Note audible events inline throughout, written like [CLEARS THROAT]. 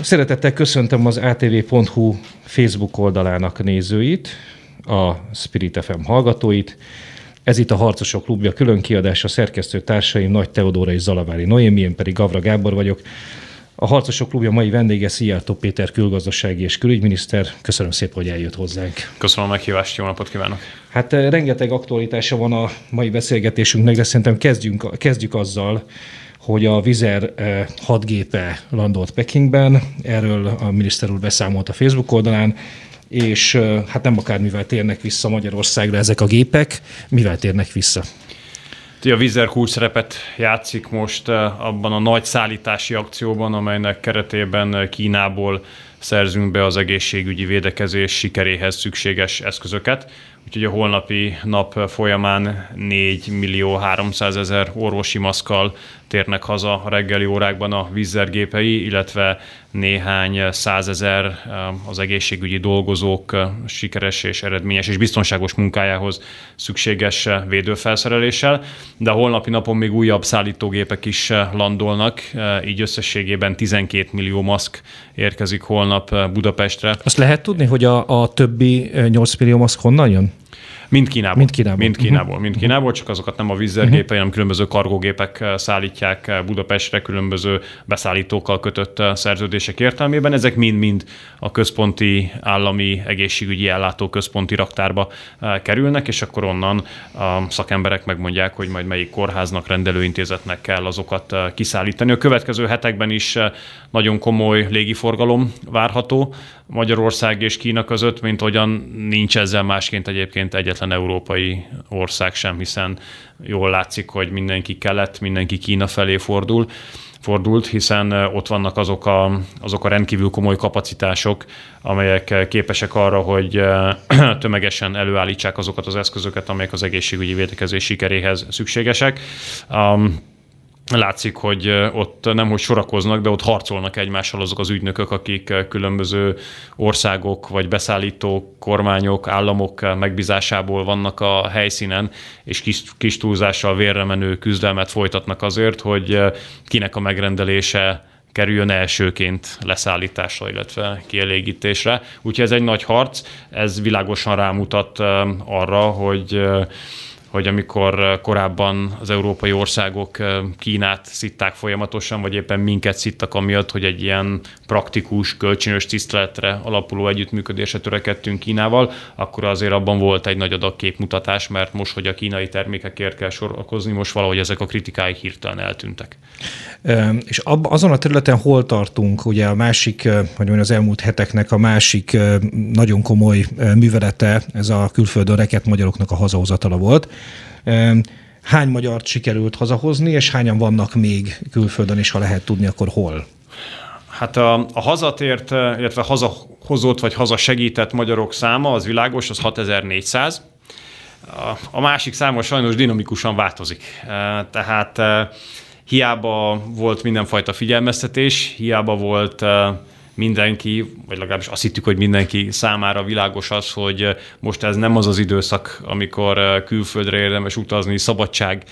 Szeretettel köszöntöm az atv.hu Facebook oldalának nézőit, a Spirit FM hallgatóit. Ez itt a Harcosok Klubja külön kiadása, szerkesztő társaim Nagy Teodóra és Zalavári Noémi, én pedig Gavra Gábor vagyok. A Harcosok Klubja mai vendége Szijjártó Péter külgazdasági és külügyminiszter. Köszönöm szépen, hogy eljött hozzánk. Köszönöm a meghívást, jó napot kívánok! Hát eh, rengeteg aktualitása van a mai beszélgetésünknek, de szerintem kezdjünk, kezdjük azzal, hogy a Vizer eh, hadgépe landolt Pekingben, erről a miniszter úr beszámolt a Facebook oldalán, és eh, hát nem akármivel térnek vissza Magyarországra ezek a gépek, mivel térnek vissza? A Vizer kulcs szerepet játszik most eh, abban a nagy szállítási akcióban, amelynek keretében Kínából szerzünk be az egészségügyi védekezés sikeréhez szükséges eszközöket. Úgyhogy a holnapi nap folyamán 4 millió 300 ezer orvosi maszkal térnek haza a reggeli órákban a vízzergépei, illetve néhány százezer eh, az egészségügyi dolgozók eh, sikeres és eredményes és biztonságos munkájához szükséges eh, védőfelszereléssel, de a holnapi napon még újabb szállítógépek is landolnak, így összességében 12 millió maszk érkezik holnap Budapestre. Azt lehet tudni, hogy a, a többi 8 millió maszk honnan jön? Mind Kínából. Mind Kínából. Mind Kínából, uh-huh. mind Kínából csak azokat nem a vízzergépei, uh-huh. hanem különböző kargógépek eh, szállítják eh, Budapestre különböző beszállítókkal kötött eh, szerződések értelmében. Ezek mind-mind a központi állami egészségügyi ellátó központi raktárba kerülnek, és akkor onnan a szakemberek megmondják, hogy majd melyik kórháznak, rendelőintézetnek kell azokat kiszállítani. A következő hetekben is nagyon komoly légiforgalom várható Magyarország és Kína között, mint hogyan nincs ezzel másként egyébként egyetlen európai ország sem, hiszen jól látszik, hogy mindenki kelet, mindenki Kína felé fordul fordult, hiszen ott vannak azok a, azok a rendkívül komoly kapacitások, amelyek képesek arra, hogy [CLEARS THROAT] tömegesen előállítsák azokat az eszközöket, amelyek az egészségügyi védekezés sikeréhez szükségesek. Um, látszik, hogy ott nem hogy sorakoznak, de ott harcolnak egymással azok az ügynökök, akik különböző országok vagy beszállító kormányok, államok megbízásából vannak a helyszínen, és kis, kis túlzással vérre menő küzdelmet folytatnak azért, hogy kinek a megrendelése kerüljön elsőként leszállításra, illetve kielégítésre. Úgyhogy ez egy nagy harc, ez világosan rámutat arra, hogy hogy amikor korábban az európai országok Kínát szitták folyamatosan, vagy éppen minket szittak amiatt, hogy egy ilyen praktikus, kölcsönös tiszteletre alapuló együttműködésre törekedtünk Kínával, akkor azért abban volt egy nagy adag képmutatás, mert most, hogy a kínai termékekért kell sorakozni, most valahogy ezek a kritikái hirtelen eltűntek. És azon a területen hol tartunk? Ugye a másik, hogy mondjam, az elmúlt heteknek a másik nagyon komoly művelete, ez a külföldön reket magyaroknak a hazahozatala volt. Hány magyart sikerült hazahozni, és hányan vannak még külföldön, és ha lehet tudni, akkor hol? Hát a, a hazatért, illetve hazahozott vagy hazasegített magyarok száma, az világos, az 6400. A, másik száma sajnos dinamikusan változik. Tehát hiába volt mindenfajta figyelmeztetés, hiába volt mindenki, vagy legalábbis azt hittük, hogy mindenki számára világos az, hogy most ez nem az az időszak, amikor külföldre érdemes utazni szabadság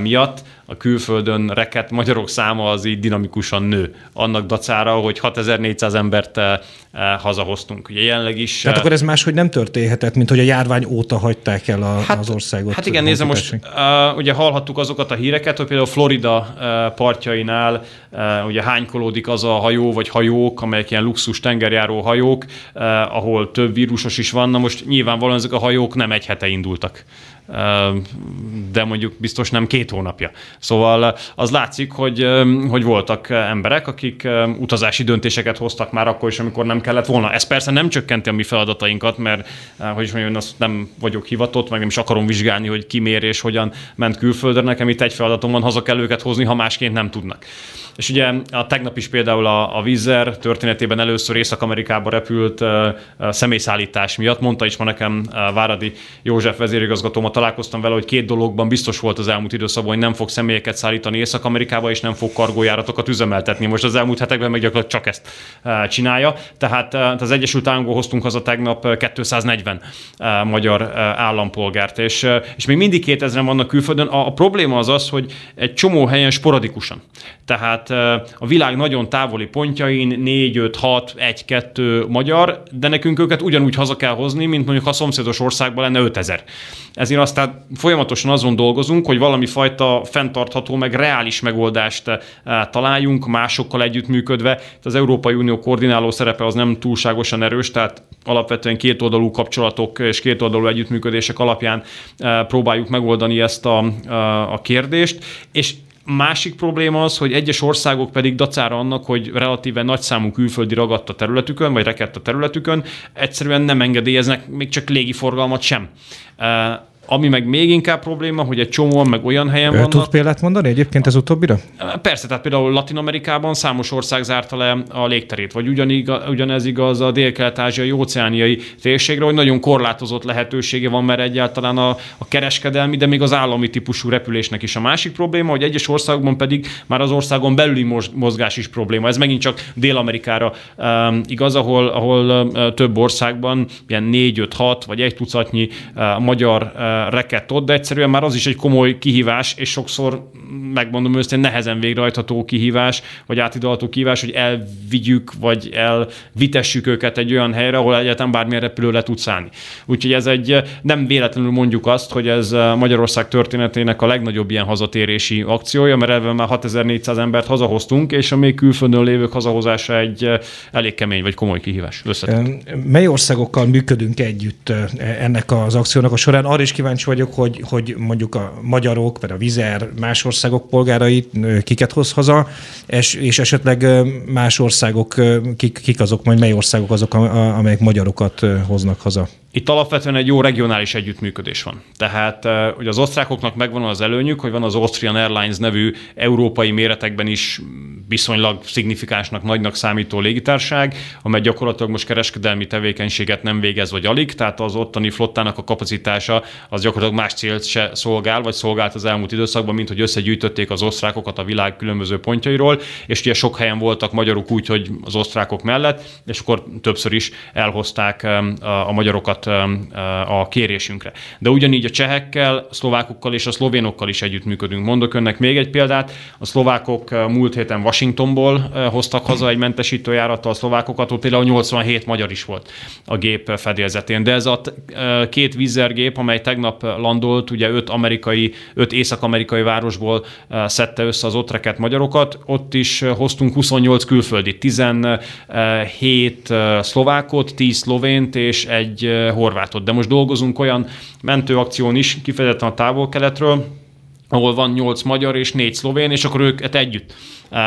miatt, a külföldön reket magyarok száma az így dinamikusan nő. Annak dacára, hogy 6400 embert eh, eh, hazahoztunk. Ugye jelenleg is... Tehát akkor ez máshogy nem történhetett, mint hogy a járvány óta hagyták el a, hát, az országot. Hát igen, nézze most, uh, ugye hallhattuk azokat a híreket, hogy például Florida partjainál uh, ugye hánykolódik az a hajó, vagy hajók, amelyek ilyen luxus tengerjáró hajók, uh, ahol több vírusos is van. Na most nyilvánvalóan ezek a hajók nem egy hete indultak de mondjuk biztos nem két hónapja. Szóval az látszik, hogy, hogy voltak emberek, akik utazási döntéseket hoztak már akkor is, amikor nem kellett volna. Ez persze nem csökkenti a mi feladatainkat, mert hogy is mondjam, azt nem vagyok hivatott, meg nem is akarom vizsgálni, hogy ki mér és hogyan ment külföldre. Nekem itt egy feladatom van, haza kell őket hozni, ha másként nem tudnak. És ugye a tegnap is például a, a Vizer történetében először Észak-Amerikába repült uh, személyszállítás miatt, mondta is ma nekem uh, Váradi József vezérigazgatóm a találkoztam vele, hogy két dologban biztos volt az elmúlt időszakban, hogy nem fog személyeket szállítani Észak-Amerikába, és nem fog kargójáratokat üzemeltetni. Most az elmúlt hetekben meg gyakorlatilag csak ezt csinálja. Tehát az Egyesült Államokból hoztunk haza tegnap 240 magyar állampolgárt, és, és még mindig 2000 vannak külföldön. A, a probléma az az, hogy egy csomó helyen sporadikusan. Tehát a világ nagyon távoli pontjain 4, 5, 6, 1, 2 magyar, de nekünk őket ugyanúgy haza kell hozni, mint mondjuk a szomszédos országban lenne 5000. Ezért aztán folyamatosan azon dolgozunk, hogy valami fajta fenntartható, meg reális megoldást találjunk, másokkal együttműködve. Az Európai Unió koordináló szerepe az nem túlságosan erős, tehát alapvetően kétoldalú kapcsolatok és kétoldalú együttműködések alapján próbáljuk megoldani ezt a, a kérdést, és Másik probléma az, hogy egyes országok pedig dacára annak, hogy relatíve nagy számú külföldi ragadt a területükön, vagy rekett a területükön, egyszerűen nem engedélyeznek még csak légiforgalmat sem. Ami meg még inkább probléma, hogy egy csomóan meg olyan helyen vannak. Tud példát mondani egyébként ez utóbbira? Persze, tehát például Latin Amerikában számos ország zárta le a légterét, vagy ugyaniga, ugyanez igaz a dél-kelet-ázsiai óceániai térségre, hogy nagyon korlátozott lehetősége van, mert egyáltalán a, a kereskedelmi, de még az állami típusú repülésnek is a másik probléma, hogy egyes országokban pedig már az országon belüli mozgás is probléma. Ez megint csak Dél-Amerikára um, igaz, ahol, ahol uh, több országban ilyen 4-5-6 vagy egy tucatnyi uh, magyar uh, rekett ott, de egyszerűen már az is egy komoly kihívás, és sokszor, megmondom őszintén, nehezen végrehajtható kihívás, vagy átidalható kihívás, hogy elvigyük, vagy elvitessük őket egy olyan helyre, ahol egyáltalán bármilyen repülő le tud szállni. Úgyhogy ez egy, nem véletlenül mondjuk azt, hogy ez Magyarország történetének a legnagyobb ilyen hazatérési akciója, mert ebben már 6400 embert hazahoztunk, és a még külföldön lévők hazahozása egy elég kemény vagy komoly kihívás. Összetett. Mely országokkal működünk együtt ennek az akciónak a során? Arra is kíváncsi vagyok, hogy, hogy mondjuk a magyarok, vagy a vizer más országok polgárait kiket hoz haza, és, és esetleg más országok, kik, kik azok, majd mely országok azok, amelyek magyarokat hoznak haza? Itt alapvetően egy jó regionális együttműködés van. Tehát hogy az osztrákoknak megvan az előnyük, hogy van az Austrian Airlines nevű európai méretekben is viszonylag szignifikánsnak, nagynak számító légitárság, amely gyakorlatilag most kereskedelmi tevékenységet nem végez, vagy alig, tehát az ottani flottának a kapacitása az gyakorlatilag más célt se szolgál, vagy szolgált az elmúlt időszakban, mint hogy összegyűjtötték az osztrákokat a világ különböző pontjairól, és ugye sok helyen voltak magyarok úgy, hogy az osztrákok mellett, és akkor többször is elhozták a magyarokat a kérésünkre. De ugyanígy a csehekkel, a szlovákokkal és a szlovénokkal is együttműködünk. Mondok önnek még egy példát. A szlovákok múlt héten Washingtonból hoztak haza egy mentesítőjárattal a szlovákokat, ott például 87 magyar is volt a gép fedélzetén. De ez a két vízergép, amely tegnap landolt, ugye öt amerikai, öt észak-amerikai városból szedte össze az ott magyarokat, ott is hoztunk 28 külföldi, 17 szlovákot, 10 szlovént és egy horvátot. De most dolgozunk olyan mentőakción is, kifejezetten a távol-keletről, ahol van 8 magyar és 4 szlovén, és akkor őket együtt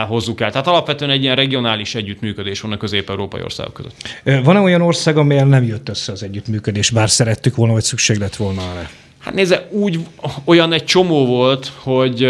hozzuk el. Tehát alapvetően egy ilyen regionális együttműködés van a közép-európai országok között. Van-e olyan ország, amelyen nem jött össze az együttműködés, bár szerettük volna, vagy szükség lett volna rá? Hát nézze, úgy olyan egy csomó volt, hogy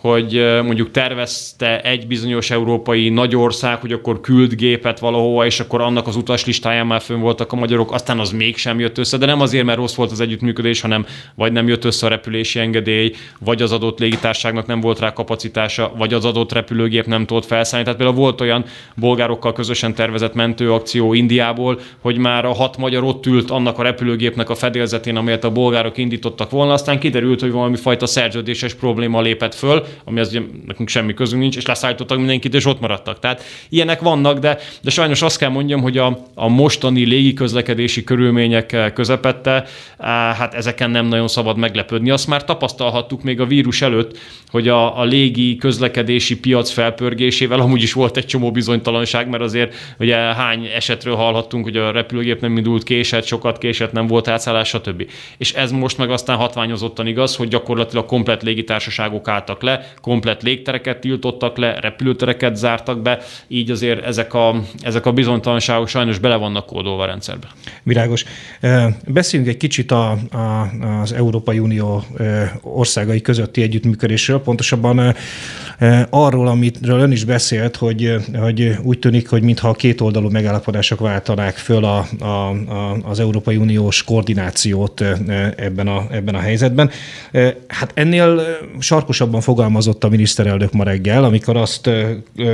hogy mondjuk tervezte egy bizonyos európai nagyország, hogy akkor küld gépet valahova, és akkor annak az utaslistáján már fönn voltak a magyarok, aztán az mégsem jött össze, de nem azért, mert rossz volt az együttműködés, hanem vagy nem jött össze a repülési engedély, vagy az adott légitárságnak nem volt rá kapacitása, vagy az adott repülőgép nem tudott felszállni. Tehát például volt olyan bolgárokkal közösen tervezett mentőakció Indiából, hogy már a hat magyar ott ült annak a repülőgépnek a fedélzetén, amelyet a bolgárok indítottak volna, aztán kiderült, hogy valami fajta szerződéses probléma lépett föl, ami az ugye nekünk semmi közünk nincs, és leszállítottak mindenkit, és ott maradtak. Tehát ilyenek vannak, de, de sajnos azt kell mondjam, hogy a, a mostani légiközlekedési körülmények közepette, hát ezeken nem nagyon szabad meglepődni. Azt már tapasztalhattuk még a vírus előtt, hogy a, a légi közlekedési piac felpörgésével amúgy is volt egy csomó bizonytalanság, mert azért ugye hány esetről hallhattunk, hogy a repülőgép nem indult késett, sokat késett, nem volt átszállás, stb. És ez most meg aztán hatványozottan igaz, hogy gyakorlatilag komplet légitársaságok álltak le, be, komplet légtereket tiltottak le, repülőtereket zártak be, így azért ezek a, ezek a bizonytalanságok sajnos bele vannak kódolva a rendszerbe. Világos. Beszéljünk egy kicsit a, a, az Európai Unió országai közötti együttműködésről, pontosabban arról, amitről ön is beszélt, hogy, hogy úgy tűnik, hogy mintha a kétoldalú megállapodások váltanák föl a, a, a, az Európai Uniós koordinációt ebben a, ebben a helyzetben. Hát ennél sarkosabban fogalmazott a miniszterelnök ma reggel, amikor azt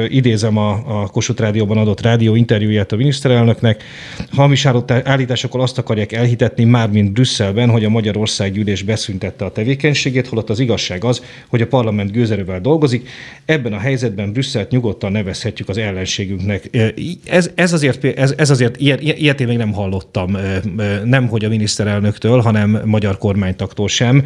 idézem a, a Kossuth Rádióban adott rádió interjúját a miniszterelnöknek, hamis állításokkal azt akarják elhitetni már, mint Brüsszelben, hogy a Magyarország gyűlés beszüntette a tevékenységét, holott az igazság az, hogy a parlament gőzerővel dolgozik. Ebben a helyzetben Brüsszelt nyugodtan nevezhetjük az ellenségünknek. Ez, ez azért, ez, ez azért ilyet, ilyet én még nem hallottam, nem hogy a miniszterelnöktől, hanem magyar kormánytaktól sem.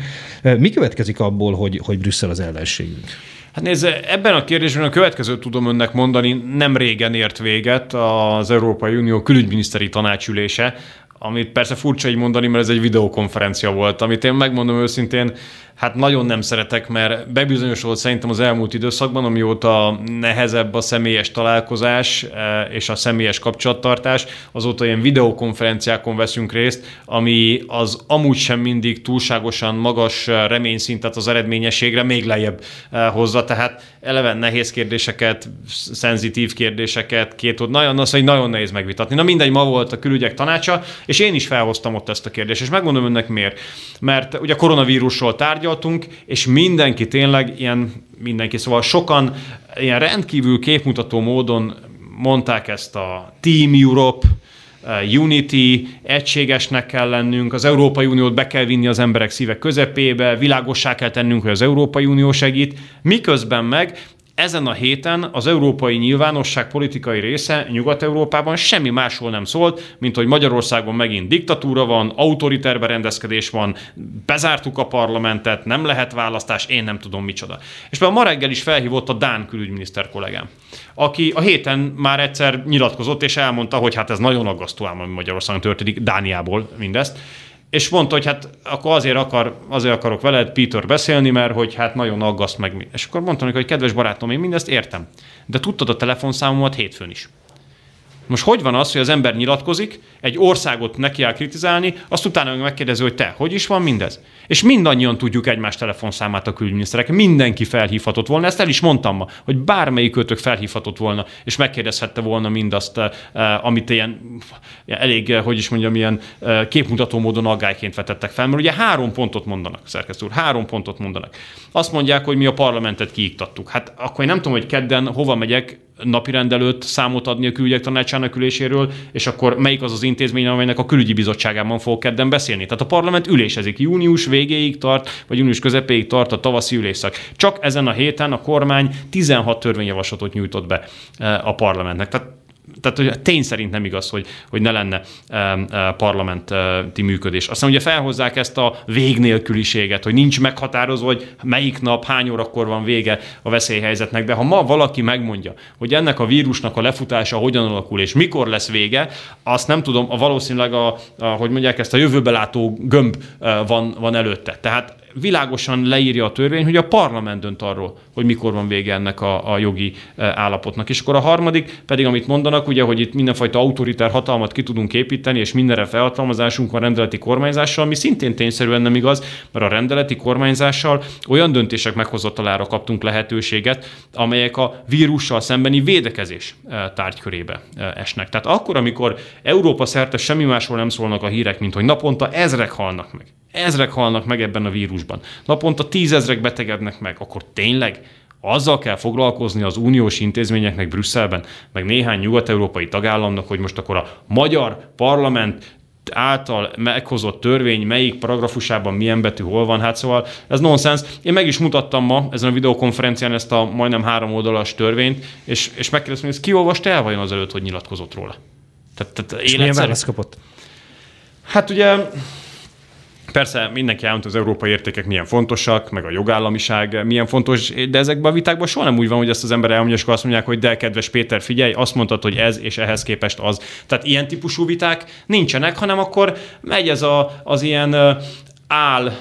Mi következik abból, hogy, hogy Brüsszel az ellenségünk? Hát nézze, ebben a kérdésben a következőt tudom önnek mondani, nem régen ért véget az Európai Unió külügyminiszteri tanácsülése, amit persze furcsa így mondani, mert ez egy videokonferencia volt, amit én megmondom őszintén, hát nagyon nem szeretek, mert bebizonyosodott szerintem az elmúlt időszakban, amióta nehezebb a személyes találkozás e, és a személyes kapcsolattartás, azóta ilyen videokonferenciákon veszünk részt, ami az amúgy sem mindig túlságosan magas reményszintet az eredményességre még lejjebb e, hozza, tehát eleve nehéz kérdéseket, szenzitív kérdéseket, két nagyon, az, hogy nagyon nehéz megvitatni. Na mindegy, ma volt a külügyek tanácsa, és én is felhoztam ott ezt a kérdést, és megmondom önnek miért. Mert ugye koronavírusról tárgyal, tárgyaltunk, és mindenki tényleg ilyen, mindenki, szóval sokan ilyen rendkívül képmutató módon mondták ezt a Team Europe, uh, Unity, egységesnek kell lennünk, az Európai Uniót be kell vinni az emberek szíve közepébe, világossá kell tennünk, hogy az Európai Unió segít, miközben meg ezen a héten az európai nyilvánosság politikai része Nyugat-Európában semmi másról nem szólt, mint hogy Magyarországon megint diktatúra van, autoriter berendezkedés van, bezártuk a parlamentet, nem lehet választás, én nem tudom micsoda. És például ma reggel is felhívott a Dán külügyminiszter kollégám, aki a héten már egyszer nyilatkozott, és elmondta, hogy hát ez nagyon aggasztó ám, ami Magyarországon történik, Dániából mindezt és mondta, hogy hát akkor azért, akar, azért akarok veled, Peter, beszélni, mert hogy hát nagyon aggaszt meg. És akkor mondtam hogy kedves barátom, én mindezt értem. De tudtad a telefonszámomat hétfőn is. Most hogy van az, hogy az ember nyilatkozik, egy országot neki kell kritizálni, azt utána megkérdezi, hogy te, hogy is van mindez? És mindannyian tudjuk egymás telefonszámát a külügyminiszterek. Mindenki felhívhatott volna, ezt el is mondtam ma, hogy bármelyik kötök felhívhatott volna, és megkérdezhette volna mindazt, eh, amit ilyen elég, eh, hogy is mondjam, ilyen eh, képmutató módon aggályként vetettek fel. Mert ugye három pontot mondanak, szerkesztő úr, három pontot mondanak. Azt mondják, hogy mi a parlamentet kiiktattuk. Hát akkor én nem tudom, hogy kedden hova megyek, napirend előtt számot adni a külügyek tanácsának üléséről, és akkor melyik az az intézmény, amelynek a külügyi bizottságában fog kedden beszélni. Tehát a parlament ülésezik. Június végéig tart, vagy június közepéig tart a tavaszi ülésszak. Csak ezen a héten a kormány 16 törvényjavaslatot nyújtott be eh, a parlamentnek. Tehát tehát hogy tény szerint nem igaz, hogy, hogy ne lenne parlamenti működés. Aztán ugye felhozzák ezt a végnélküliséget, hogy nincs meghatározva, hogy melyik nap, hány órakor van vége a veszélyhelyzetnek, de ha ma valaki megmondja, hogy ennek a vírusnak a lefutása hogyan alakul és mikor lesz vége, azt nem tudom, a valószínűleg a, a hogy mondják ezt, a jövőbe látó gömb van, van előtte. Tehát világosan leírja a törvény, hogy a parlament dönt arról, hogy mikor van vége ennek a, a jogi e, állapotnak. És akkor a harmadik pedig, amit mondanak, ugye, hogy itt mindenfajta autoritár hatalmat ki tudunk építeni, és mindenre felhatalmazásunk van rendeleti kormányzással, ami szintén tényszerűen nem igaz, mert a rendeleti kormányzással olyan döntések meghozatalára kaptunk lehetőséget, amelyek a vírussal szembeni védekezés e, tárgykörébe e, esnek. Tehát akkor, amikor Európa szerte semmi másról nem szólnak a hírek, mint hogy naponta ezrek halnak meg ezrek halnak meg ebben a vírusban, naponta tízezrek betegednek meg, akkor tényleg azzal kell foglalkozni az uniós intézményeknek Brüsszelben, meg néhány nyugat-európai tagállamnak, hogy most akkor a magyar parlament által meghozott törvény melyik paragrafusában milyen betű hol van, hát szóval ez nonsens. Én meg is mutattam ma ezen a videokonferencián ezt a majdnem három oldalas törvényt, és, és megkérdeztem, hogy ezt kiolvasta el vajon azelőtt, hogy nyilatkozott róla? Tehát, tehát és milyen választ kapott? Hát ugye Persze mindenki elmondta, az európai értékek milyen fontosak, meg a jogállamiság milyen fontos, de ezekben a vitákban soha nem úgy van, hogy ezt az ember elmondja, és azt mondják, hogy de kedves Péter, figyelj, azt mondtad, hogy ez és ehhez képest az. Tehát ilyen típusú viták nincsenek, hanem akkor megy ez a, az ilyen áll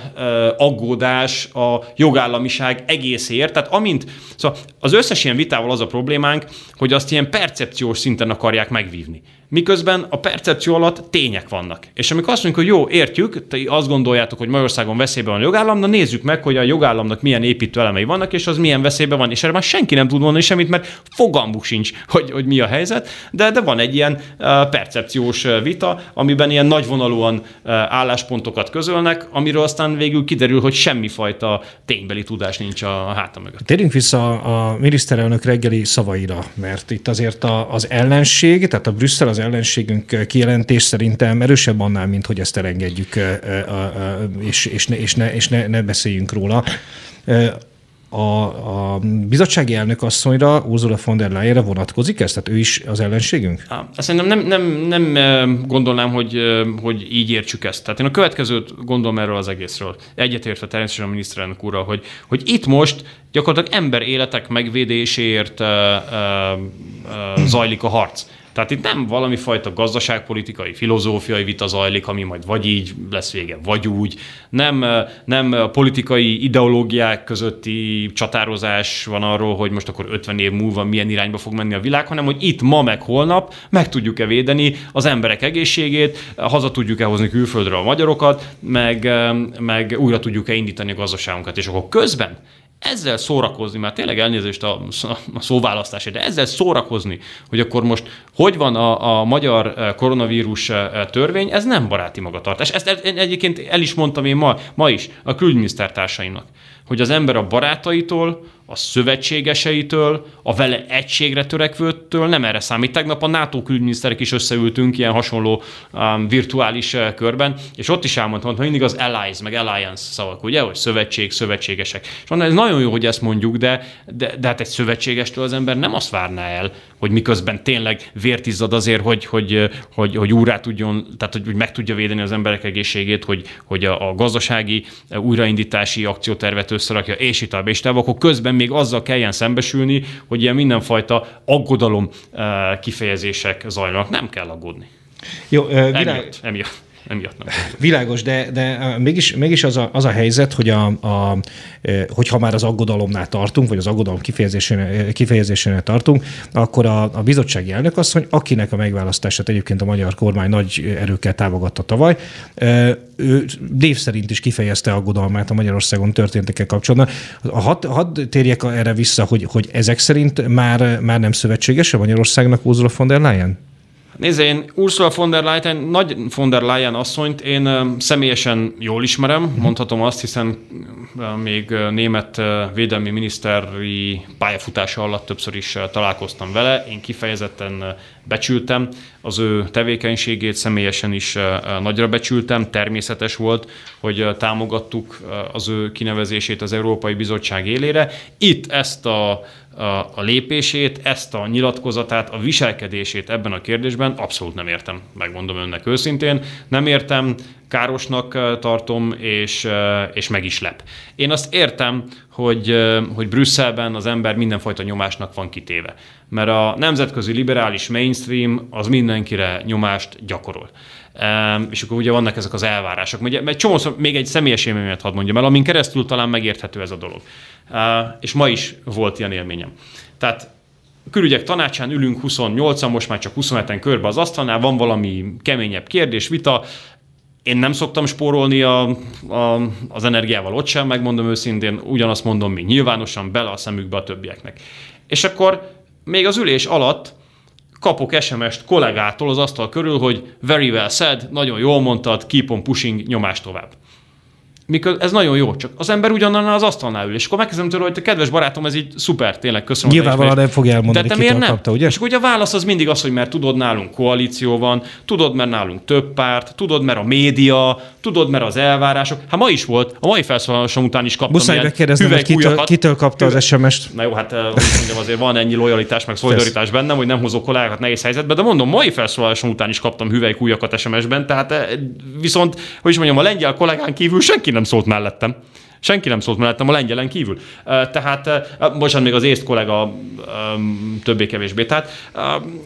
aggódás a jogállamiság egészért. Tehát amint, szóval az összes ilyen vitával az a problémánk, hogy azt ilyen percepciós szinten akarják megvívni miközben a percepció alatt tények vannak. És amikor azt mondjuk, hogy jó, értjük, te azt gondoljátok, hogy Magyarországon veszélyben van a jogállam, na nézzük meg, hogy a jogállamnak milyen építő elemei vannak, és az milyen veszélyben van. És erre már senki nem tud mondani semmit, mert fogalmuk sincs, [LAUGHS] hogy, hogy mi a helyzet, de, de van egy ilyen uh, percepciós vita, amiben ilyen nagyvonalúan uh, álláspontokat közölnek, amiről aztán végül kiderül, hogy semmifajta ténybeli tudás nincs a, a háta mögött. Térjünk vissza a miniszterelnök reggeli szavaira, mert itt azért az ellenség, tehát a Brüsszel az az ellenségünk kijelentés szerintem erősebb annál, mint hogy ezt elengedjük, és, és, ne, és, ne, és ne, ne beszéljünk róla a, a bizottsági elnök asszonyra, Ursula von der Leyenre vonatkozik ez? Tehát ő is az ellenségünk? Szerintem nem, nem, nem gondolnám, hogy, hogy így értsük ezt. Tehát én a következőt gondolom erről az egészről. Egyetértve természetesen a miniszterelnök úrral, hogy, hogy itt most gyakorlatilag ember életek megvédéséért uh, uh, zajlik a harc. Tehát itt nem valami fajta gazdaságpolitikai, filozófiai vita zajlik, ami majd vagy így lesz vége, vagy úgy. Nem, nem politikai ideológiák közötti csatározás van arról, hogy most akkor 50 év múlva milyen irányba fog menni a világ, hanem hogy itt ma meg holnap meg tudjuk-e védeni az emberek egészségét, haza tudjuk-e hozni külföldre a magyarokat, meg, meg újra tudjuk-e indítani a gazdaságunkat. És akkor közben ezzel szórakozni, már tényleg elnézést a, a szóválasztásért, de ezzel szórakozni, hogy akkor most hogy van a, a magyar eh, koronavírus eh, törvény, ez nem baráti magatartás. Ezt egyébként el is mondtam én ma, ma is a külügyminiszter társaimnak, hogy az ember a barátaitól, a szövetségeseitől, a vele egységre törekvőtől nem erre számít. Tegnap a NATO külügyminiszterek is összeültünk ilyen hasonló um, virtuális uh, körben, és ott is elmondtam, hogy mindig az allies, meg alliance szavak, ugye, hogy szövetség, szövetségesek. És mondom, ez nagyon jó, hogy ezt mondjuk, de, de, de hát egy szövetségestől az ember nem azt várná el, hogy miközben tényleg vért izzad azért, hogy, hogy, hogy, hogy úrá tudjon, tehát hogy, hogy meg tudja védeni az emberek egészségét, hogy, hogy a, a gazdasági újraindítási akciótervet összerakja, és itt és akkor közben még azzal kelljen szembesülni, hogy ilyen mindenfajta aggodalom kifejezések zajlanak. Nem kell aggódni. Jó, világ... emiatt, emiatt emiatt nem. Világos, de, de mégis, mégis az, a, az a helyzet, hogy a, a, hogyha már az aggodalomnál tartunk, vagy az aggodalom kifejezésénél, kifejezésénél tartunk, akkor a, a bizottsági elnök asszony, akinek a megválasztását egyébként a magyar kormány nagy erőkkel támogatta tavaly, ő név szerint is kifejezte aggodalmát a Magyarországon történtekkel kapcsolatban. Hadd had térjek erre vissza, hogy, hogy ezek szerint már, már nem szövetséges a Magyarországnak Ursula von der Leyen? Nézd, én Ursula von der Leyen, nagy von der Leyen asszonyt én személyesen jól ismerem, uh-huh. mondhatom azt, hiszen még német védelmi miniszteri pályafutása alatt többször is találkoztam vele. Én kifejezetten becsültem az ő tevékenységét, személyesen is nagyra becsültem. Természetes volt, hogy támogattuk az ő kinevezését az Európai Bizottság élére. Itt ezt a a, lépését, ezt a nyilatkozatát, a viselkedését ebben a kérdésben abszolút nem értem, megmondom önnek őszintén. Nem értem, károsnak tartom, és, és meg is lep. Én azt értem, hogy, hogy Brüsszelben az ember mindenfajta nyomásnak van kitéve. Mert a nemzetközi liberális mainstream az mindenkire nyomást gyakorol. És akkor ugye vannak ezek az elvárások. Ugye, egy csomó, még egy személyes élményet hadd mondjam el, amin keresztül talán megérthető ez a dolog. És ma is volt ilyen élményem. Tehát külügyek tanácsán ülünk 28-an, most már csak 27-en körbe az asztalnál, van valami keményebb kérdés, vita, én nem szoktam spórolni a, a, az energiával ott sem, megmondom őszintén, ugyanazt mondom, mi nyilvánosan bele a szemükbe a többieknek. És akkor még az ülés alatt kapok SMS-t kollégától az asztal körül, hogy very well said, nagyon jól mondtad, keep on pushing, nyomás tovább mikor ez nagyon jó, csak az ember ugyanannál az asztalnál ül, és akkor megkezdem tőle, hogy te kedves barátom, ez így szuper, tényleg köszönöm. Nyilvánvalóan nem fogja elmondani, De te miért nem? Kapta, ugye? És ugye a válasz az mindig az, hogy mert tudod, nálunk koalíció van, tudod, mert nálunk több párt, tudod, mert a média, tudod, mert az elvárások. Hát ma is volt, a mai felszólalásom után is kaptam Muszáj megkérdeznem, hogy kitől, kitől kapta az SMS-t. Na jó, hát mondjam, azért van ennyi lojalitás, meg szolidaritás bennem, hogy nem hozok kollégákat nehéz helyzetbe, de mondom, mai felszólalásom után is kaptam hüvelykújakat SMS-ben, tehát viszont, hogy is mondjam, a lengyel kollégán kívül senki nem szólt mellettem. Senki nem szólt mellettem a lengyelen kívül. Tehát most még az észt kollega többé-kevésbé. Tehát,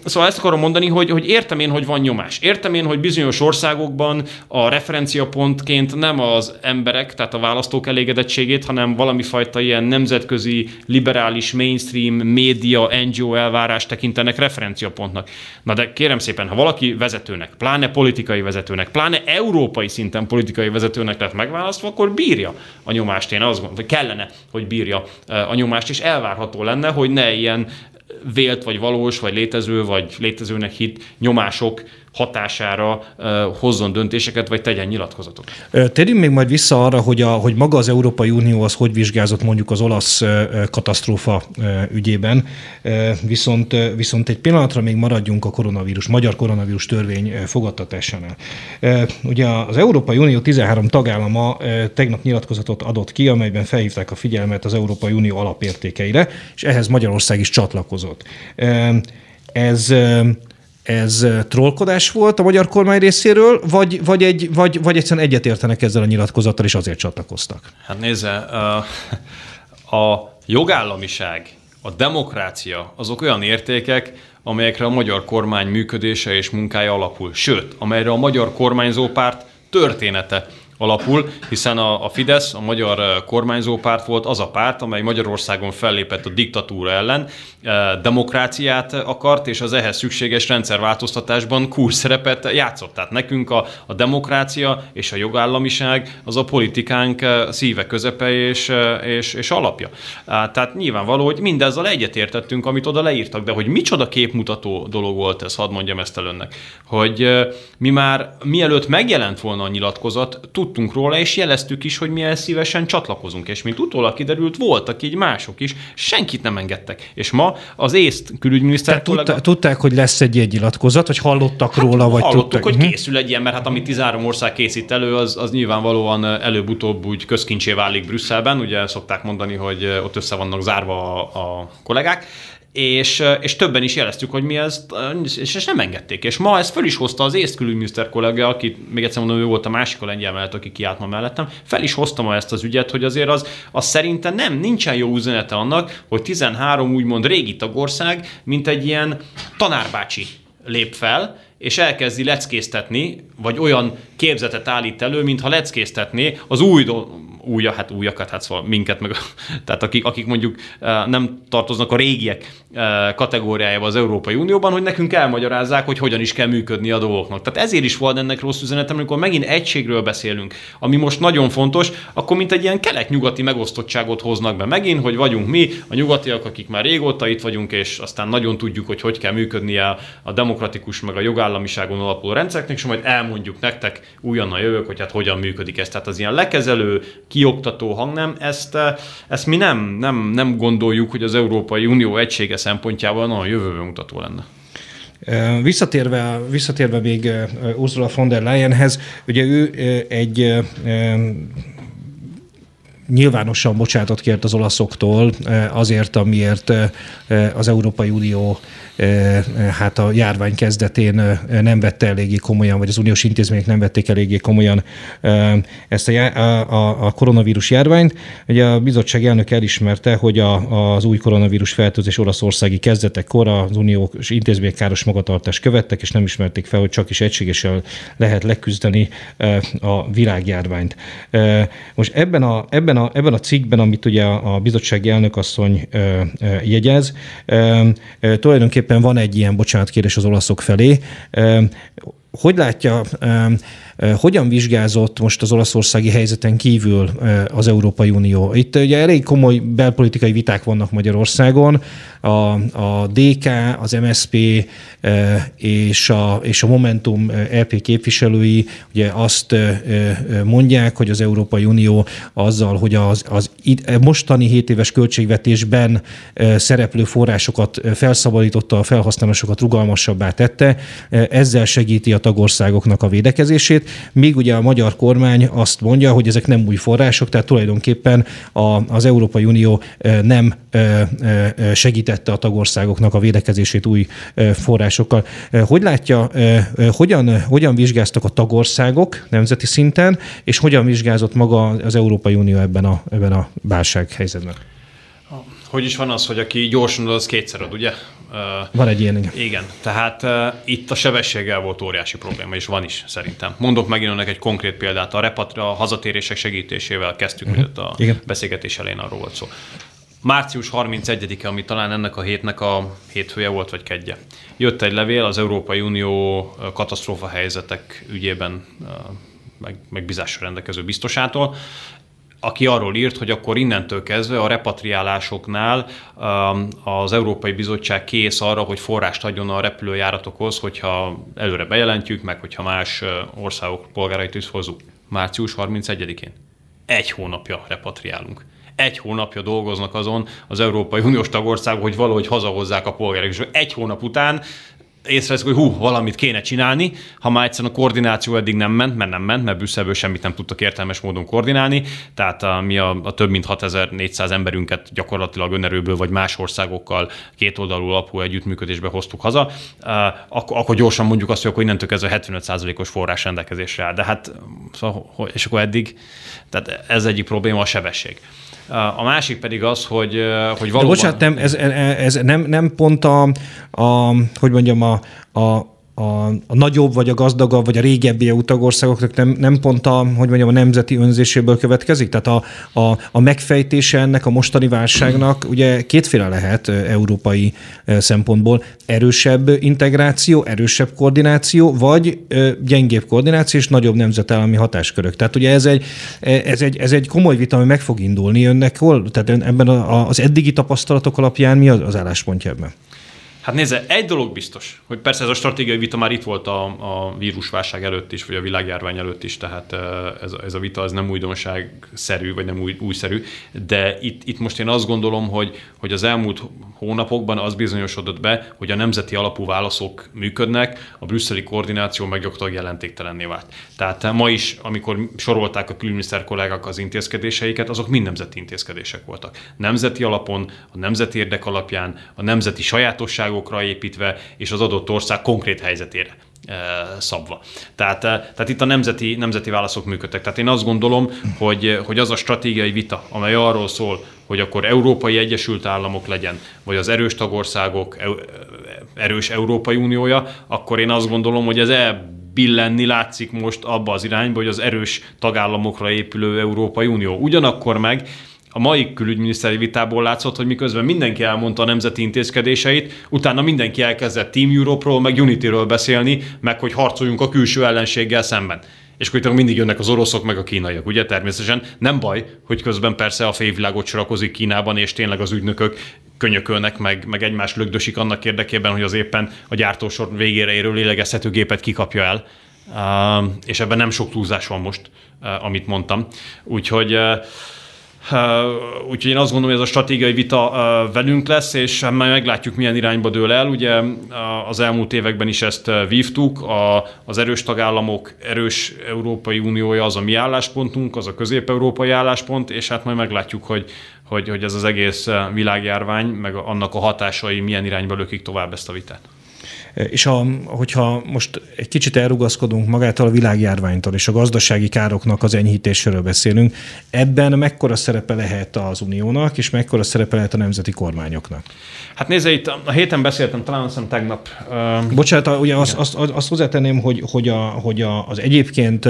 szóval ezt akarom mondani, hogy, hogy értem én, hogy van nyomás. Értem én, hogy bizonyos országokban a referenciapontként nem az emberek, tehát a választók elégedettségét, hanem valami fajta ilyen nemzetközi, liberális, mainstream, média, NGO elvárás tekintenek referenciapontnak. Na de kérem szépen, ha valaki vezetőnek, pláne politikai vezetőnek, pláne európai szinten politikai vezetőnek lett megválasztva, akkor bírja a nyomást. Én azt gondolom, hogy kellene, hogy bírja a nyomást, és elvárható lenne, hogy ne ilyen vélt, vagy valós, vagy létező, vagy létezőnek hit nyomások hatására hozzon döntéseket, vagy tegyen nyilatkozatot. Térjünk még majd vissza arra, hogy, a, hogy maga az Európai Unió az hogy vizsgázott mondjuk az olasz katasztrófa ügyében, viszont, viszont egy pillanatra még maradjunk a koronavírus, magyar koronavírus törvény fogadtatásánál. Ugye az Európai Unió 13 tagállama tegnap nyilatkozatot adott ki, amelyben felhívták a figyelmet az Európai Unió alapértékeire, és ehhez Magyarország is csatlakozott. Ez ez trollkodás volt a magyar kormány részéről, vagy, vagy, egy, vagy, vagy egyszerűen egyetértenek ezzel a nyilatkozattal, és azért csatlakoztak? Hát nézze, a jogállamiság, a demokrácia, azok olyan értékek, amelyekre a magyar kormány működése és munkája alapul. Sőt, amelyre a magyar kormányzó párt története alapul, hiszen a, a Fidesz, a magyar kormányzó párt volt az a párt, amely Magyarországon fellépett a diktatúra ellen, demokráciát akart, és az ehhez szükséges rendszerváltoztatásban kulcs szerepet játszott. Tehát nekünk a, a demokrácia és a jogállamiság az a politikánk szíve, közepe és, és, és alapja. Tehát nyilvánvaló, hogy mindezzel egyetértettünk, amit oda leírtak, de hogy micsoda képmutató dolog volt ez, hadd mondjam ezt el önnek, hogy mi már mielőtt megjelent volna a nyilatkozat, tudtunk róla, és jeleztük is, hogy mi el szívesen csatlakozunk, és mint utólag kiderült, voltak így mások is, senkit nem engedtek. És ma az észt külügyminiszter kollega... tudta, tudták, hogy lesz egy ilyen nyilatkozat, vagy hallottak hát, róla, vagy hallottuk, tudták. hogy mhm. készül egy ilyen, mert hát amit 13 ország készít elő, az, az nyilvánvalóan előbb-utóbb úgy közkincsé válik Brüsszelben, ugye szokták mondani, hogy ott össze vannak zárva a, a kollégák, és, és többen is jeleztük, hogy mi ezt, és, és nem engedték. És ma ezt föl is hozta az észt külügyminiszter kollega, aki még egyszer mondom, ő volt a másik a lengyel mellett, aki kiállt ma mellettem, fel is hozta ma ezt az ügyet, hogy azért az, az szerintem nem, nincsen jó üzenete annak, hogy 13 úgymond régi tagország, mint egy ilyen tanárbácsi lép fel, és elkezdi leckésztetni, vagy olyan képzetet állít elő, mintha leckésztetné az új új, hát újakat, hát szóval minket, meg, [LAUGHS] tehát akik, akik mondjuk eh, nem tartoznak a régiek eh, kategóriájába az Európai Unióban, hogy nekünk elmagyarázzák, hogy hogyan is kell működni a dolgoknak. Tehát ezért is volt ennek rossz üzenetem, amikor megint egységről beszélünk, ami most nagyon fontos, akkor mint egy ilyen kelet-nyugati megosztottságot hoznak be megint, hogy vagyunk mi, a nyugatiak, akik már régóta itt vagyunk, és aztán nagyon tudjuk, hogy hogy kell működnie a demokratikus meg a jogállamiságon alapuló rendszereknek, és majd elmondjuk nektek újonnan jövök, hogy hát hogyan működik ez. Tehát az ilyen lekezelő, kioktató hangnem, ezt, eh, ezt mi nem, nem, nem gondoljuk, hogy az Európai Unió egysége szempontjából nagyon jövőbe mutató lenne. Eh, visszatérve, visszatérve még eh, Ursula von der Leyenhez, ugye ő egy nyilvánosan bocsátot kért az olaszoktól azért, amiért az Európai Unió hát a járvány kezdetén nem vette eléggé komolyan, vagy az uniós intézmények nem vették eléggé komolyan ezt a, a, a koronavírus járványt. Ugye a bizottság elnök elismerte, hogy a, az új koronavírus fertőzés olaszországi kezdetekkor az uniós intézmények káros magatartást követtek, és nem ismerték fel, hogy csak is egységesen lehet leküzdeni a világjárványt. Most ebben a, ebben a, ebben a cikkben, amit ugye a bizottsági elnökasszony jegyez, tulajdonképpen tulajdonképpen van egy ilyen bocsánatkérés az olaszok felé. Hogy látja, hogyan vizsgázott most az olaszországi helyzeten kívül az Európai Unió? Itt ugye elég komoly belpolitikai viták vannak Magyarországon. A, a DK, az MSP és a, és a Momentum EP képviselői ugye azt mondják, hogy az Európai Unió azzal, hogy az, az mostani 7 éves költségvetésben szereplő forrásokat felszabadította, a felhasználásokat rugalmasabbá tette, ezzel segíti a tagországoknak a védekezését, részét, míg ugye a magyar kormány azt mondja, hogy ezek nem új források, tehát tulajdonképpen a, az Európai Unió nem segítette a tagországoknak a védekezését új forrásokkal. Hogy látja, hogyan, hogyan vizsgáztak a tagországok nemzeti szinten, és hogyan vizsgázott maga az Európai Unió ebben a, ebben a válsághelyzetben? Hogy is van az, hogy aki gyorsan ad, az kétszer ad, ugye? Van egy ilyen, igen. Igen, tehát itt a sebességgel volt óriási probléma, és van is szerintem. Mondok megint önnek egy konkrét példát. A, repatra, a hazatérések segítésével kezdtük, uh-huh. hogy a igen. beszélgetés elején arról volt szó. Március 31-e, ami talán ennek a hétnek a hétfője volt, vagy kedje. Jött egy levél az Európai Unió katasztrófa helyzetek ügyében meg, megbízásra rendelkező biztosától, aki arról írt, hogy akkor innentől kezdve a repatriálásoknál um, az Európai Bizottság kész arra, hogy forrást adjon a repülőjáratokhoz, hogyha előre bejelentjük, meg hogyha más országok polgárait is hozzuk. Március 31-én. Egy hónapja repatriálunk egy hónapja dolgoznak azon az Európai Uniós tagországok, hogy valahogy hazahozzák a polgárok. És egy hónap után észreveszünk, hogy hú, valamit kéne csinálni, ha már egyszerűen a koordináció eddig nem ment, mert nem ment, mert Brüsszelből semmit nem tudtak értelmes módon koordinálni, tehát a, mi a, a több mint 6400 emberünket gyakorlatilag önerőből vagy más országokkal két oldalú alapú együttműködésbe hoztuk haza, akkor, akkor gyorsan mondjuk azt, hogy akkor innentől kezdve 75%-os forrás rendelkezésre áll. De hát, szóval, és akkor eddig, tehát ez egyik probléma a sebesség. A másik pedig az, hogy, hogy valóban... De bocsánat, nem, ez, ez nem, nem pont a, a, hogy mondjam, a, a a, a nagyobb, vagy a gazdagabb, vagy a régebbi EU nem, nem pont a, hogy mondjam, a nemzeti önzéséből következik? Tehát a, a, a megfejtése ennek a mostani válságnak ugye kétféle lehet európai szempontból. Erősebb integráció, erősebb koordináció, vagy gyengébb koordináció és nagyobb nemzetállami hatáskörök. Tehát ugye ez egy, ez egy, ez egy komoly vita, ami meg fog indulni önnek. Hol, tehát ebben az eddigi tapasztalatok alapján mi az, az álláspontja ebben? Hát nézze, egy dolog biztos, hogy persze ez a stratégiai vita már itt volt a, a vírusválság előtt is, vagy a világjárvány előtt is, tehát ez, ez a vita az nem újdonságszerű, vagy nem új, újszerű, de itt, itt most én azt gondolom, hogy, hogy az elmúlt hónapokban az bizonyosodott be, hogy a nemzeti alapú válaszok működnek, a brüsszeli koordináció meg gyakorlatilag jelentéktelenné vált. Tehát ma is, amikor sorolták a külügyminiszter kollégák az intézkedéseiket, azok mind nemzeti intézkedések voltak. Nemzeti alapon, a nemzeti érdek alapján, a nemzeti sajátosság országokra építve, és az adott ország konkrét helyzetére eh, szabva. Tehát, eh, tehát itt a nemzeti, nemzeti válaszok működtek. Tehát én azt gondolom, hogy, hogy az a stratégiai vita, amely arról szól, hogy akkor Európai Egyesült Államok legyen, vagy az erős tagországok erős Európai Uniója, akkor én azt gondolom, hogy ez elbillenni látszik most abba az irányba, hogy az erős tagállamokra épülő Európai Unió. Ugyanakkor meg a mai külügyminiszteri vitából látszott, hogy miközben mindenki elmondta a nemzeti intézkedéseit, utána mindenki elkezdett Team Europe-ról, meg Unity-ről beszélni, meg hogy harcoljunk a külső ellenséggel szemben. És akkor mindig jönnek az oroszok, meg a kínaiak, ugye természetesen. Nem baj, hogy közben persze a félvilágot sorakozik Kínában, és tényleg az ügynökök könyökölnek, meg, meg egymást lögdösik annak érdekében, hogy az éppen a gyártósor végére érő lélegezhető gépet kikapja el. Uh, és ebben nem sok túlzás van most, uh, amit mondtam. Úgyhogy uh, Úgyhogy én azt gondolom, hogy ez a stratégiai vita velünk lesz, és majd meglátjuk, milyen irányba dől el. Ugye az elmúlt években is ezt vívtuk, az erős tagállamok erős Európai Uniója az a mi álláspontunk, az a közép-európai álláspont, és hát majd meglátjuk, hogy, hogy, hogy ez az egész világjárvány, meg annak a hatásai milyen irányba lökik tovább ezt a vitát. És a, hogyha most egy kicsit elrugaszkodunk magától a világjárványtól és a gazdasági károknak az enyhítéséről beszélünk, ebben mekkora szerepe lehet az uniónak, és mekkora szerepe lehet a nemzeti kormányoknak? Hát nézze, itt a héten beszéltem, talán azt tegnap. Uh, Bocsánat, ugye azt, azt, azt hozzátenném, hogy, hogy, a, hogy a, az egyébként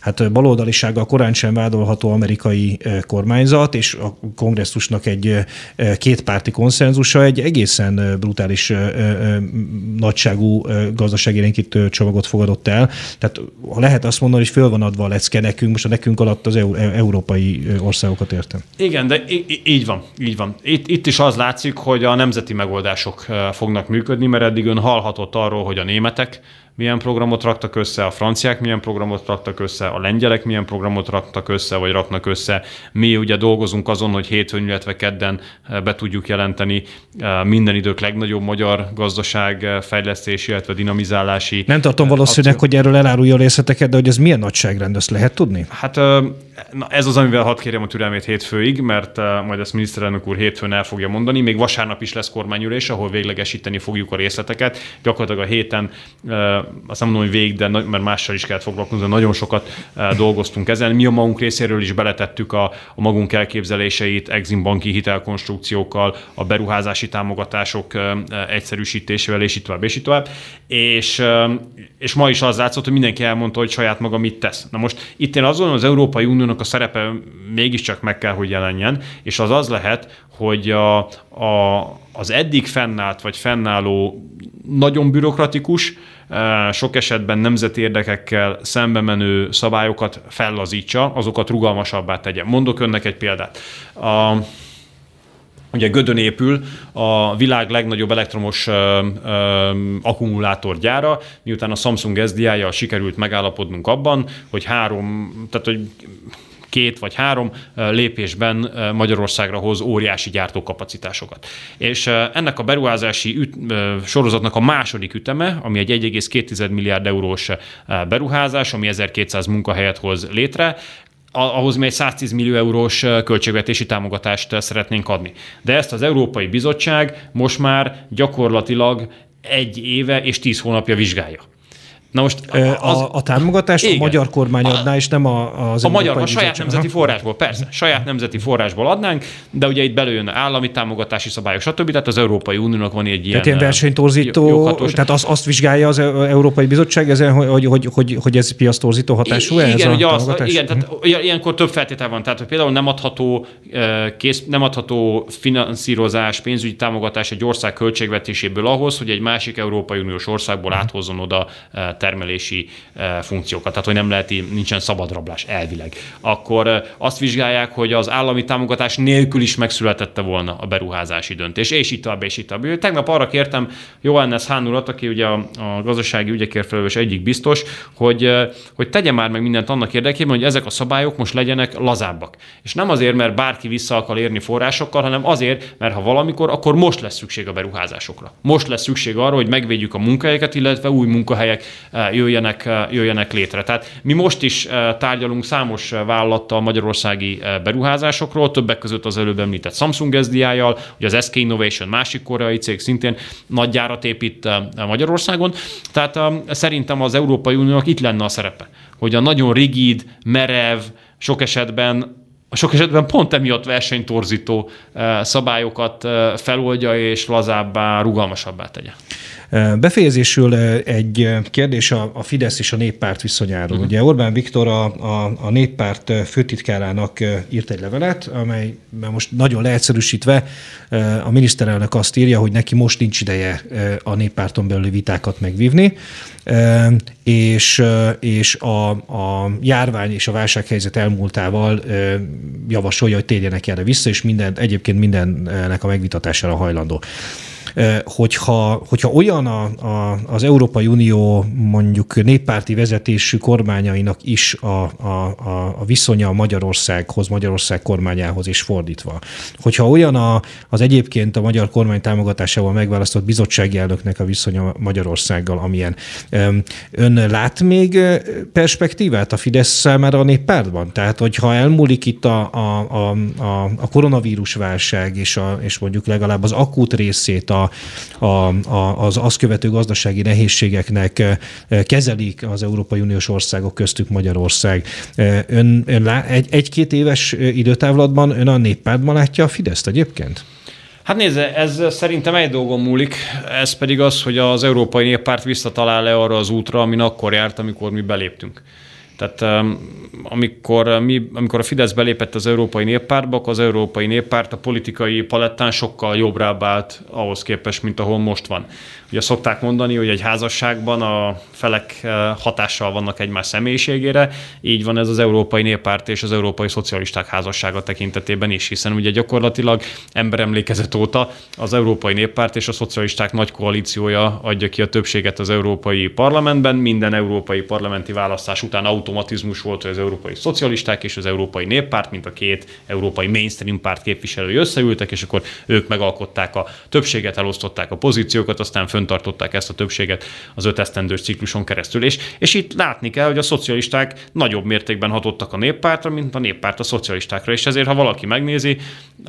hát baloldalisággal korán sem vádolható amerikai kormányzat, és a kongresszusnak egy kétpárti konszenzusa egy egészen brutális nagy nagyságú gazdaságélénkítő csomagot fogadott el. Tehát lehet azt mondani, hogy föl van adva a lecke nekünk, most a nekünk alatt az e, európai országokat értem. Igen, de így van, így van. Itt, itt is az látszik, hogy a nemzeti megoldások fognak működni, mert eddig ön hallhatott arról, hogy a németek milyen programot raktak össze, a franciák milyen programot raktak össze, a lengyelek milyen programot raktak össze, vagy raknak össze. Mi ugye dolgozunk azon, hogy hétfőn, illetve kedden be tudjuk jelenteni minden idők legnagyobb magyar gazdaság fejlesztési, illetve dinamizálási. Nem tartom valószínűleg, akció. hogy erről elárulja a részleteket, de hogy ez milyen nagyságrend, ezt lehet tudni? Hát na ez az, amivel hadd kérjem a türelmét hétfőig, mert majd ezt miniszterelnök úr hétfőn el fogja mondani. Még vasárnap is lesz kormányülés, ahol véglegesíteni fogjuk a részleteket. Gyakorlatilag a héten, azt nem mondom, hogy végig, de mert mással is kellett foglalkozni, nagyon sokat dolgoztunk ezen. Mi a magunk részéről is beletettük a, a magunk elképzeléseit, exim banki hitelkonstrukciókkal, a beruházási támogatások egyszerűsítésével, és így tovább, és így tovább. És, és ma is az látszott, hogy mindenki elmondta, hogy saját maga mit tesz. Na most itt én azon az Európai Uniónak a szerepe mégiscsak meg kell, hogy jelenjen, és az az lehet, hogy a, a, az eddig fennállt vagy fennálló nagyon bürokratikus, sok esetben nemzeti érdekekkel szembe menő szabályokat fellazítsa, azokat rugalmasabbá tegye. Mondok önnek egy példát. A, Ugye Gödön épül a világ legnagyobb elektromos ö, ö, akkumulátorgyára, miután a Samsung SDI-jal sikerült megállapodnunk abban, hogy három, tehát hogy két vagy három lépésben Magyarországra hoz óriási gyártókapacitásokat. És ennek a beruházási üt, sorozatnak a második üteme, ami egy 1,2 milliárd eurós beruházás, ami 1200 munkahelyet hoz létre, ahhoz mi egy 110 millió eurós költségvetési támogatást szeretnénk adni. De ezt az Európai Bizottság most már gyakorlatilag egy éve és tíz hónapja vizsgálja. Na most az, a, a támogatást igen. a magyar kormány adná, és nem a, az A magyar, a saját nemzeti forrásból, persze, saját nemzeti forrásból adnánk, de ugye itt belőjön állami támogatási szabályok, stb. Tehát az Európai Uniónak van egy ilyen... Tehát ilyen versenytorzító, tehát azt, azt vizsgálja az Európai Bizottság ezen, hogy, hogy, hogy, hogy ez piasztorzító hatású igen, ez ugye a az, igen, tehát ilyenkor több feltétel van. Tehát hogy például nem adható, kész, nem adható finanszírozás, pénzügyi támogatás egy ország költségvetéséből ahhoz, hogy egy másik Európai Uniós országból áthozzon oda termelési eh, funkciókat, tehát hogy nem lehet, nincsen szabadrablás elvileg. Akkor eh, azt vizsgálják, hogy az állami támogatás nélkül is megszületette volna a beruházási döntés, és itt tovább, és itt tovább. Tegnap arra kértem Johannes Hahn urat, aki ugye a, a gazdasági ügyekért felelős egyik biztos, hogy, eh, hogy tegye már meg mindent annak érdekében, hogy ezek a szabályok most legyenek lazábbak. És nem azért, mert bárki vissza akar érni forrásokkal, hanem azért, mert ha valamikor, akkor most lesz szükség a beruházásokra. Most lesz szükség arra, hogy megvédjük a munkahelyeket, illetve új munkahelyek jöjjenek, jöjjenek létre. Tehát mi most is tárgyalunk számos vállalattal magyarországi beruházásokról, többek között az előbb említett Samsung SDI-jal, ugye az SK Innovation másik koreai cég szintén nagy gyárat épít Magyarországon. Tehát szerintem az Európai Uniónak itt lenne a szerepe, hogy a nagyon rigid, merev, sok esetben sok esetben pont emiatt versenytorzító szabályokat feloldja és lazábbá, rugalmasabbá tegye. Befejezésül egy kérdés a, Fidesz és a néppárt viszonyáról. Uh-huh. Ugye Orbán Viktor a, a, a néppárt főtitkárának írt egy levelet, amely most nagyon leegyszerűsítve a miniszterelnök azt írja, hogy neki most nincs ideje a néppárton belüli vitákat megvívni, és, és a, a járvány és a válsághelyzet elmúltával javasolja, hogy térjenek erre vissza, és minden, egyébként mindennek a megvitatására hajlandó hogyha, hogyha olyan a, a, az Európai Unió mondjuk néppárti vezetésű kormányainak is a, a, a viszonya Magyarországhoz, Magyarország kormányához is fordítva, hogyha olyan a, az egyébként a magyar kormány támogatásával megválasztott bizottsági elnöknek a viszonya Magyarországgal, amilyen ön lát még perspektívát a Fidesz számára a néppártban? Tehát, hogyha elmúlik itt a, a, a, a koronavírus válság, és, a, és mondjuk legalább az akut részét a, a, a, az azt követő gazdasági nehézségeknek eh, kezelik az Európai Uniós országok köztük Magyarország. Eh, ön, ön lá, egy, egy-két éves eh, időtávlatban ön a néppártban látja a Fideszt egyébként? Hát nézze, ez szerintem egy dolgon múlik, ez pedig az, hogy az Európai Néppárt visszatalál le arra az útra, amin akkor járt, amikor mi beléptünk. Tehát amikor, mi, amikor a Fidesz belépett az Európai Néppártba, akkor az Európai Néppárt a politikai palettán sokkal jobbra állt ahhoz képest, mint ahol most van. Ugye szokták mondani, hogy egy házasságban a felek eh, hatással vannak egymás személyiségére, így van ez az Európai Néppárt és az Európai Szocialisták házassága tekintetében is, hiszen ugye gyakorlatilag emberemlékezet óta az Európai Néppárt és a szocialisták nagy koalíciója adja ki a többséget az Európai Parlamentben. Minden európai parlamenti választás után automatizmus volt, hogy az Európai Szocialisták és az Európai Néppárt, mint a két európai mainstream párt képviselői összeültek, és akkor ők megalkották a többséget, elosztották a pozíciókat, aztán föntartották ezt a többséget az öt esztendős cikluson keresztül. És, és itt látni kell, hogy a szocialisták nagyobb mértékben hatottak a néppártra, mint a néppárt a szocialistákra. És ezért, ha valaki megnézi,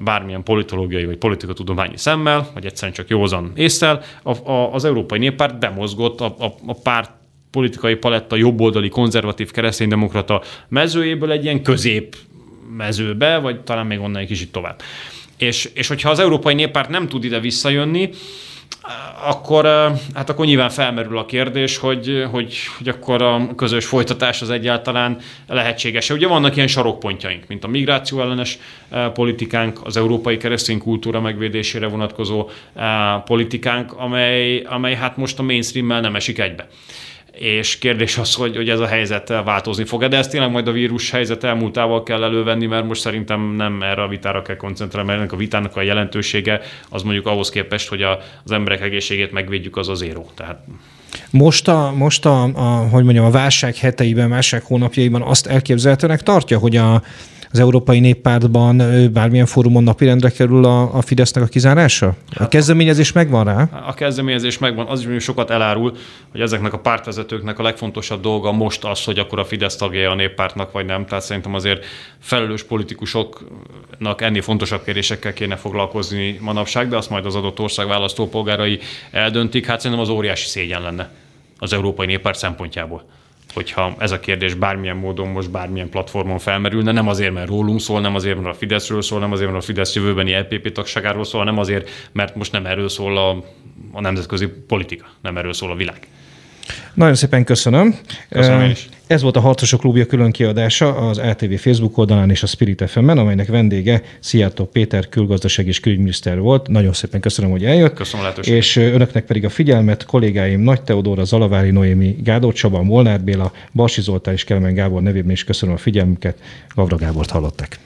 bármilyen politológiai vagy politikatudományi szemmel, vagy egyszerűen csak józan észsel, a, a, az Európai Néppárt bemozgott a, a, a párt politikai paletta jobboldali konzervatív kereszténydemokrata mezőjéből egy ilyen közép mezőbe, vagy talán még onnan egy kicsit tovább. És, és hogyha az Európai Néppárt nem tud ide visszajönni, akkor, hát akkor nyilván felmerül a kérdés, hogy, hogy, hogy akkor a közös folytatás az egyáltalán lehetséges. Ugye vannak ilyen sarokpontjaink, mint a migráció ellenes politikánk, az európai keresztény kultúra megvédésére vonatkozó politikánk, amely, amely hát most a mainstream nem esik egybe és kérdés az, hogy, hogy ez a helyzet változni fog-e, de ezt tényleg majd a vírus helyzet elmúltával kell elővenni, mert most szerintem nem erre a vitára kell koncentrálni, mert ennek a vitának a jelentősége az mondjuk ahhoz képest, hogy a, az emberek egészségét megvédjük, az az zéró. Tehát most a, most a, a, hogy mondjam, a válság heteiben, válság hónapjaiban azt elképzelhetőnek tartja, hogy a, az Európai Néppártban bármilyen fórumon napirendre kerül a, a Fidesznek a kizárása? A hát kezdeményezés megvan rá? A kezdeményezés megvan, az is sokat elárul, hogy ezeknek a pártvezetőknek a legfontosabb dolga most az, hogy akkor a Fidesz tagja a néppártnak, vagy nem. Tehát szerintem azért felelős politikusoknak ennél fontosabb kérdésekkel kéne foglalkozni manapság, de azt majd az adott ország választópolgárai eldöntik. Hát szerintem az óriási szégyen lenne az Európai Néppárt szempontjából hogyha ez a kérdés bármilyen módon most bármilyen platformon felmerülne, nem azért, mert rólunk szól, nem azért, mert a Fideszről szól, nem azért, mert a Fidesz jövőbeni LPP tagságáról szól, nem azért, mert most nem erről szól a, a nemzetközi politika, nem erről szól a világ. Nagyon szépen köszönöm. Köszönöm én is. Ez volt a Harcosok Klubja külön kiadása az ATV Facebook oldalán és a Spirit fm amelynek vendége Szijjártó Péter külgazdaság és külügyminiszter volt. Nagyon szépen köszönöm, hogy eljött. Köszönöm a És önöknek pedig a figyelmet, kollégáim Nagy Teodóra, Zalavári Noémi, Gádor Csaba, Molnár Béla, Barsi Zoltán és Kelmen Gábor nevében is köszönöm a figyelmüket. Gavra Gábort hallottak.